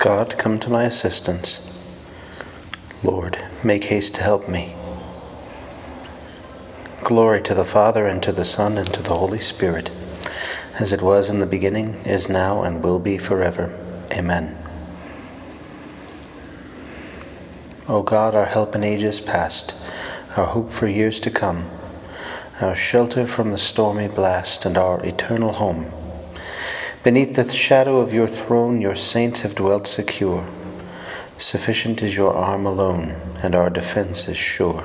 God, come to my assistance. Lord, make haste to help me. Glory to the Father, and to the Son, and to the Holy Spirit, as it was in the beginning, is now, and will be forever. Amen. O God, our help in ages past, our hope for years to come, our shelter from the stormy blast, and our eternal home. Beneath the shadow of your throne, your saints have dwelt secure. Sufficient is your arm alone, and our defense is sure.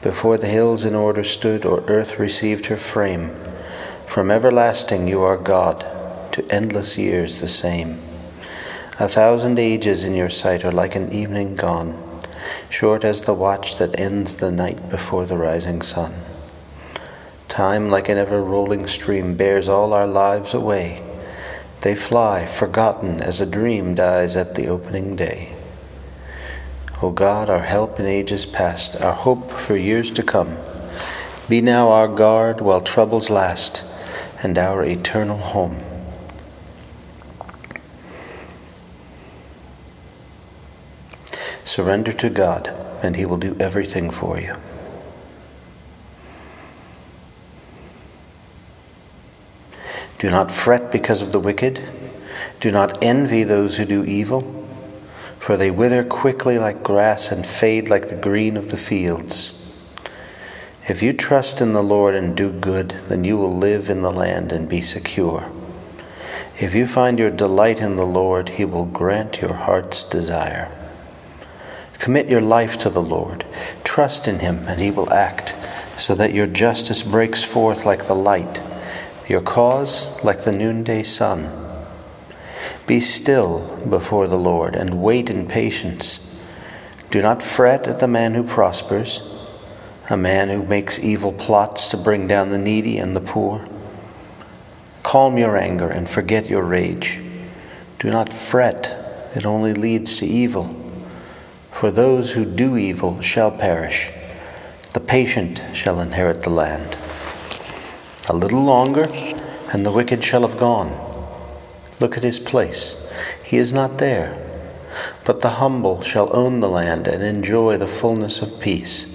Before the hills in order stood, or earth received her frame, from everlasting you are God, to endless years the same. A thousand ages in your sight are like an evening gone, short as the watch that ends the night before the rising sun. Time, like an ever rolling stream, bears all our lives away. They fly, forgotten as a dream dies at the opening day. O God, our help in ages past, our hope for years to come, be now our guard while troubles last, and our eternal home. Surrender to God, and He will do everything for you. Do not fret because of the wicked. Do not envy those who do evil, for they wither quickly like grass and fade like the green of the fields. If you trust in the Lord and do good, then you will live in the land and be secure. If you find your delight in the Lord, He will grant your heart's desire. Commit your life to the Lord. Trust in Him, and He will act, so that your justice breaks forth like the light, your cause like the noonday sun. Be still before the Lord and wait in patience. Do not fret at the man who prospers, a man who makes evil plots to bring down the needy and the poor. Calm your anger and forget your rage. Do not fret, it only leads to evil for those who do evil shall perish. The patient shall inherit the land. A little longer, and the wicked shall have gone. Look at his place. He is not there. But the humble shall own the land and enjoy the fullness of peace.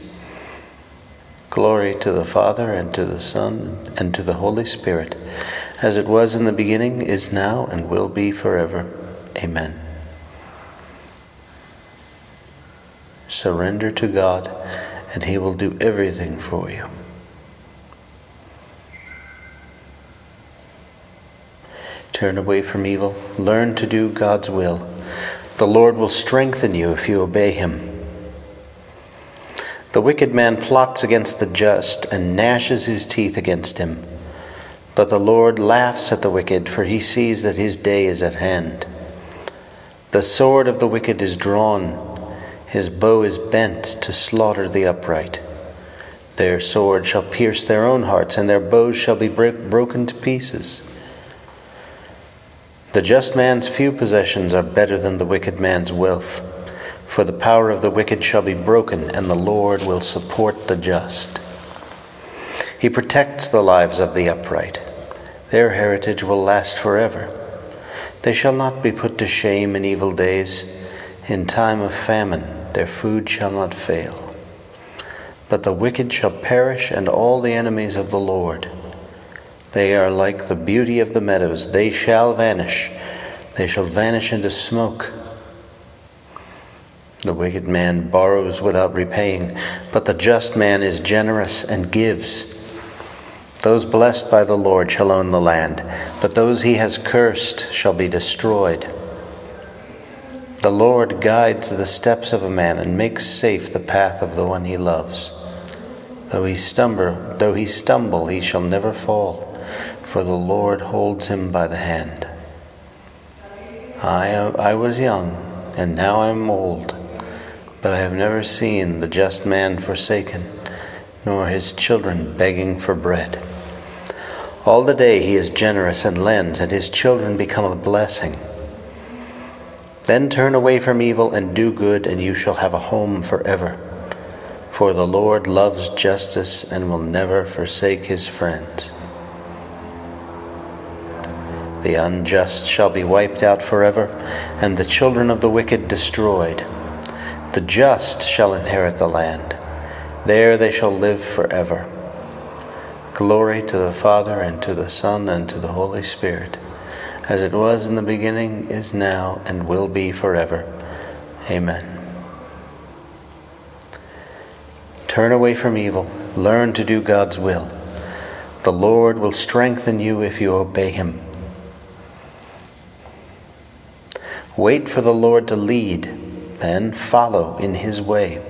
Glory to the Father, and to the Son, and to the Holy Spirit, as it was in the beginning, is now, and will be forever. Amen. Surrender to God, and He will do everything for you. Turn away from evil. Learn to do God's will. The Lord will strengthen you if you obey Him. The wicked man plots against the just and gnashes his teeth against him. But the Lord laughs at the wicked, for he sees that his day is at hand. The sword of the wicked is drawn his bow is bent to slaughter the upright. Their sword shall pierce their own hearts, and their bows shall be break- broken to pieces. The just man's few possessions are better than the wicked man's wealth, for the power of the wicked shall be broken, and the Lord will support the just. He protects the lives of the upright. Their heritage will last forever. They shall not be put to shame in evil days, in time of famine their food shall not fail. But the wicked shall perish, and all the enemies of the Lord. They are like the beauty of the meadows, they shall vanish. They shall vanish into smoke. The wicked man borrows without repaying, but the just man is generous and gives. Those blessed by the Lord shall own the land, but those he has cursed shall be destroyed. The Lord guides the steps of a man and makes safe the path of the one he loves. Though he stumble, though he stumble, he shall never fall, for the Lord holds him by the hand. I, I was young, and now I am old, but I have never seen the just man forsaken, nor his children begging for bread. All the day he is generous and lends, and his children become a blessing. Then turn away from evil and do good, and you shall have a home forever. For the Lord loves justice and will never forsake his friends. The unjust shall be wiped out forever, and the children of the wicked destroyed. The just shall inherit the land. There they shall live forever. Glory to the Father, and to the Son, and to the Holy Spirit, as it was in the beginning, is now, and will be forever. Amen. Turn away from evil, learn to do God's will. The Lord will strengthen you if you obey Him. Wait for the Lord to lead, then follow in his way.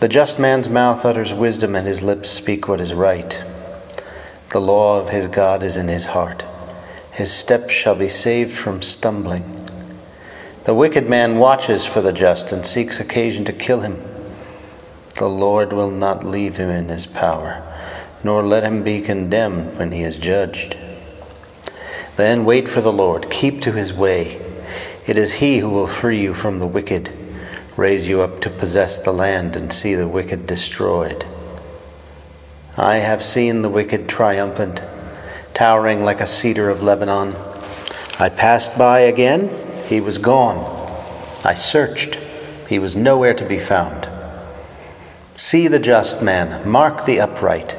The just man's mouth utters wisdom, and his lips speak what is right. The law of his God is in his heart. His steps shall be saved from stumbling. The wicked man watches for the just and seeks occasion to kill him. The Lord will not leave him in his power, nor let him be condemned when he is judged. Then wait for the Lord, keep to his way. It is he who will free you from the wicked, raise you up to possess the land, and see the wicked destroyed. I have seen the wicked triumphant, towering like a cedar of Lebanon. I passed by again, he was gone. I searched, he was nowhere to be found. See the just man, mark the upright.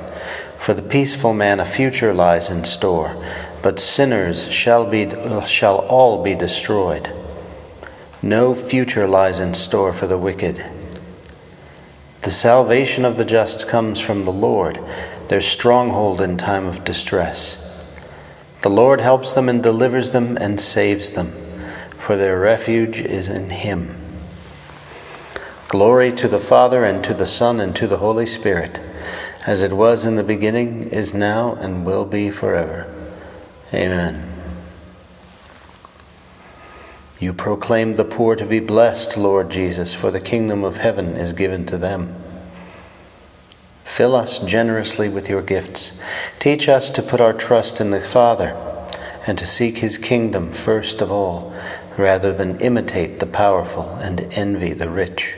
For the peaceful man a future lies in store but sinners shall, be, shall all be destroyed. No future lies in store for the wicked. The salvation of the just comes from the Lord, their stronghold in time of distress. The Lord helps them and delivers them and saves them, for their refuge is in Him. Glory to the Father, and to the Son, and to the Holy Spirit, as it was in the beginning, is now, and will be forever. Amen. You proclaim the poor to be blessed, Lord Jesus, for the kingdom of heaven is given to them. Fill us generously with your gifts. Teach us to put our trust in the Father and to seek his kingdom first of all, rather than imitate the powerful and envy the rich.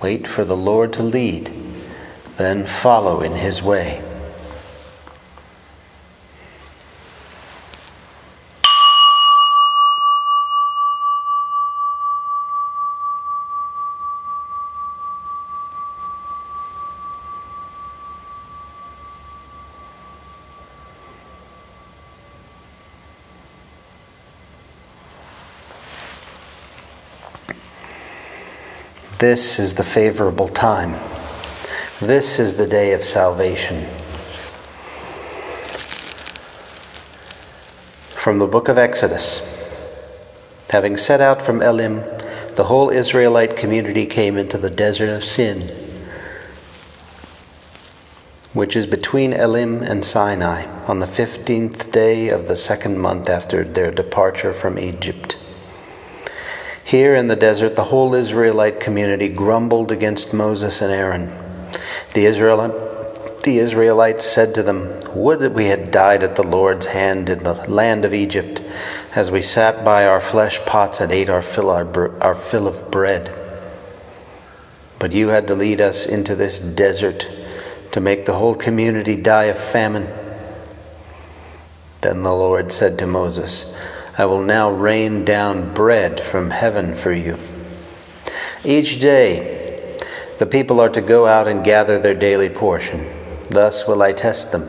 Wait for the Lord to lead, then follow in his way. This is the favorable time. This is the day of salvation. From the book of Exodus Having set out from Elim, the whole Israelite community came into the desert of Sin, which is between Elim and Sinai, on the fifteenth day of the second month after their departure from Egypt. Here in the desert, the whole Israelite community grumbled against Moses and Aaron. The, Israelite, the Israelites said to them, Would that we had died at the Lord's hand in the land of Egypt, as we sat by our flesh pots and ate our fill, our, our fill of bread. But you had to lead us into this desert to make the whole community die of famine. Then the Lord said to Moses, I will now rain down bread from heaven for you. Each day, the people are to go out and gather their daily portion. Thus will I test them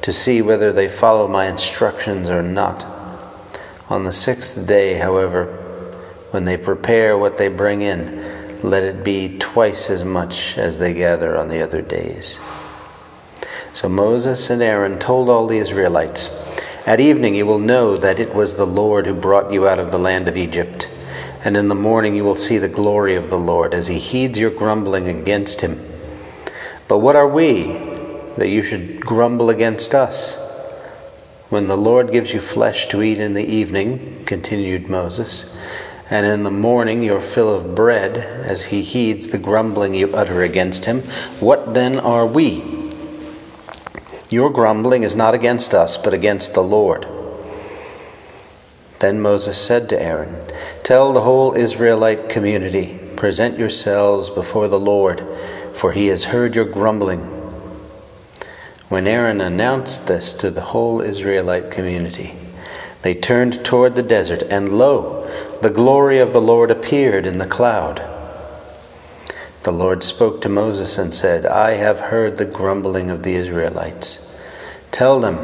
to see whether they follow my instructions or not. On the sixth day, however, when they prepare what they bring in, let it be twice as much as they gather on the other days. So Moses and Aaron told all the Israelites, at evening you will know that it was the Lord who brought you out of the land of Egypt. And in the morning you will see the glory of the Lord as he heeds your grumbling against him. But what are we that you should grumble against us? When the Lord gives you flesh to eat in the evening, continued Moses, and in the morning your fill of bread, as he heeds the grumbling you utter against him, what then are we? Your grumbling is not against us, but against the Lord. Then Moses said to Aaron, Tell the whole Israelite community, present yourselves before the Lord, for he has heard your grumbling. When Aaron announced this to the whole Israelite community, they turned toward the desert, and lo, the glory of the Lord appeared in the cloud. The Lord spoke to Moses and said, I have heard the grumbling of the Israelites. Tell them,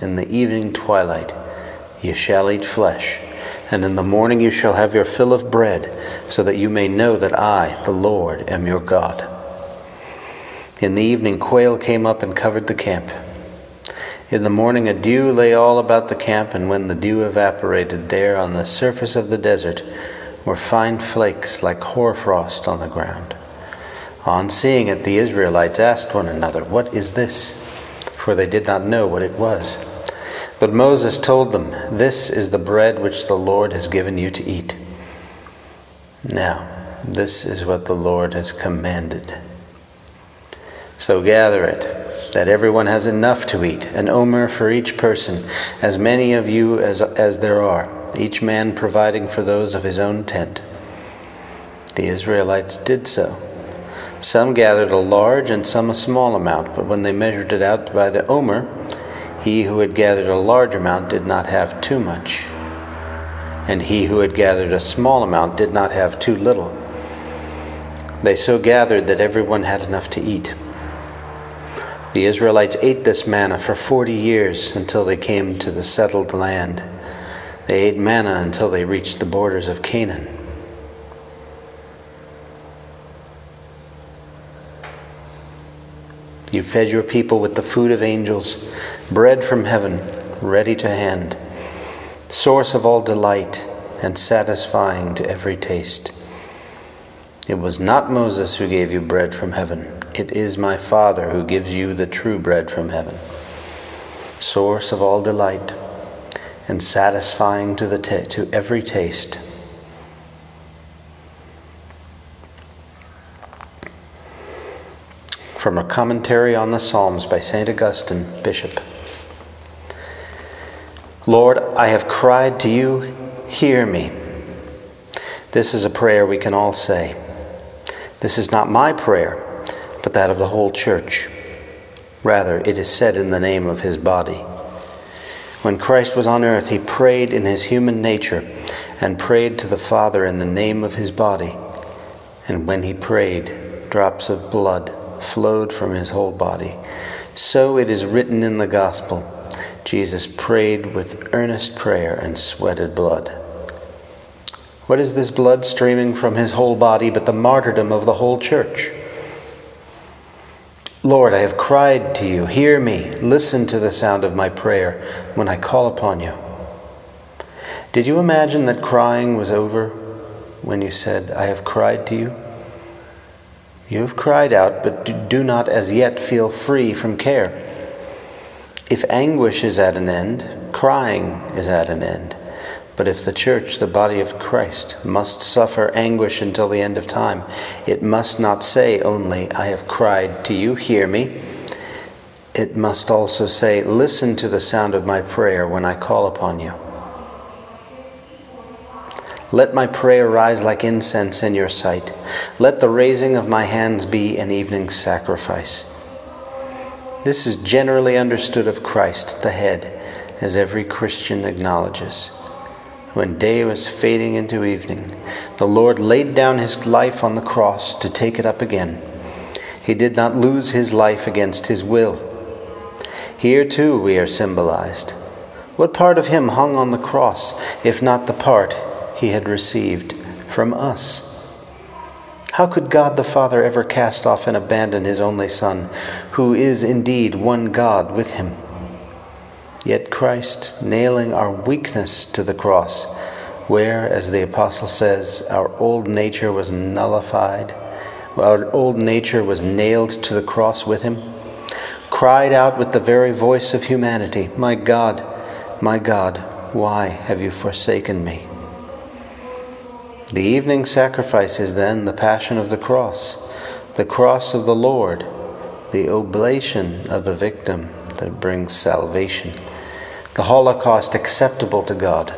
in the evening twilight, you shall eat flesh, and in the morning you shall have your fill of bread, so that you may know that I, the Lord, am your God. In the evening, quail came up and covered the camp. In the morning, a dew lay all about the camp, and when the dew evaporated, there on the surface of the desert were fine flakes like hoarfrost on the ground. On seeing it, the Israelites asked one another, What is this? For they did not know what it was. But Moses told them, This is the bread which the Lord has given you to eat. Now, this is what the Lord has commanded. So gather it, that everyone has enough to eat, an omer for each person, as many of you as, as there are, each man providing for those of his own tent. The Israelites did so. Some gathered a large and some a small amount, but when they measured it out by the omer, he who had gathered a large amount did not have too much, and he who had gathered a small amount did not have too little. They so gathered that everyone had enough to eat. The Israelites ate this manna for forty years until they came to the settled land. They ate manna until they reached the borders of Canaan. You fed your people with the food of angels, bread from heaven, ready to hand, source of all delight and satisfying to every taste. It was not Moses who gave you bread from heaven. It is my Father who gives you the true bread from heaven, source of all delight and satisfying to, the to every taste. From a commentary on the Psalms by St. Augustine, Bishop. Lord, I have cried to you, hear me. This is a prayer we can all say. This is not my prayer but that of the whole church. Rather, it is said in the name of his body. When Christ was on earth, he prayed in his human nature and prayed to the Father in the name of his body. And when he prayed, drops of blood flowed from his whole body. So it is written in the Gospel Jesus prayed with earnest prayer and sweated blood. What is this blood streaming from his whole body but the martyrdom of the whole church? Lord, I have cried to you. Hear me. Listen to the sound of my prayer when I call upon you. Did you imagine that crying was over when you said, I have cried to you? You have cried out, but do not as yet feel free from care. If anguish is at an end, crying is at an end. But if the church, the body of Christ, must suffer anguish until the end of time, it must not say only, I have cried to you, hear me. It must also say, Listen to the sound of my prayer when I call upon you. Let my prayer rise like incense in your sight. Let the raising of my hands be an evening sacrifice. This is generally understood of Christ, the head, as every Christian acknowledges. When day was fading into evening, the Lord laid down his life on the cross to take it up again. He did not lose his life against his will. Here too we are symbolized. What part of him hung on the cross, if not the part he had received from us? How could God the Father ever cast off and abandon his only Son, who is indeed one God with him? Yet Christ, nailing our weakness to the cross, where, as the Apostle says, our old nature was nullified, our old nature was nailed to the cross with him, cried out with the very voice of humanity, My God, my God, why have you forsaken me? The evening sacrifice is then the passion of the cross, the cross of the Lord, the oblation of the victim that brings salvation the Holocaust acceptable to God.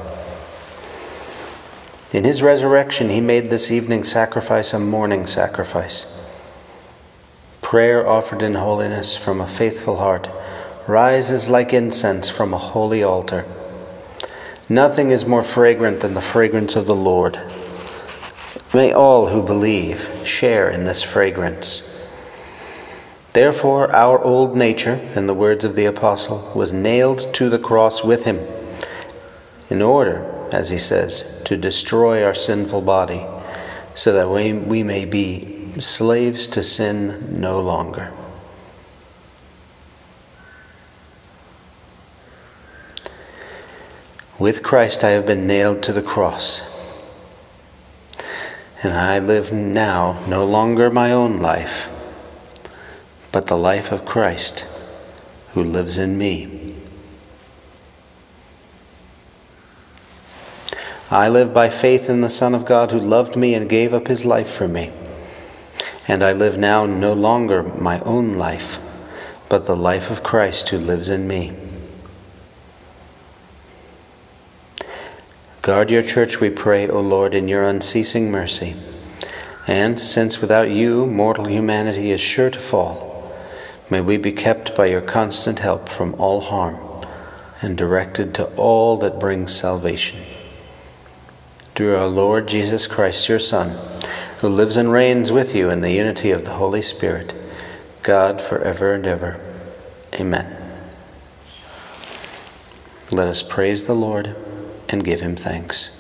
In his resurrection, he made this evening sacrifice a morning sacrifice. Prayer offered in holiness from a faithful heart rises like incense from a holy altar. Nothing is more fragrant than the fragrance of the Lord. May all who believe share in this fragrance. Therefore, our old nature, in the words of the Apostle, was nailed to the cross with him, in order, as he says, to destroy our sinful body, so that we, we may be slaves to sin no longer. With Christ I have been nailed to the cross. And I live now no longer my own life, but the life of Christ who lives in me. I live by faith in the Son of God who loved me and gave up his life for me. And I live now no longer my own life, but the life of Christ who lives in me. Guard your church, we pray, O Lord, in your unceasing mercy. And since without you mortal humanity is sure to fall, may we be kept by your constant help from all harm and directed to all that brings salvation. Through our Lord Jesus Christ, your Son, who lives and reigns with you in the unity of the Holy Spirit, God for ever and ever. Amen. Let us praise the Lord and give him thanks.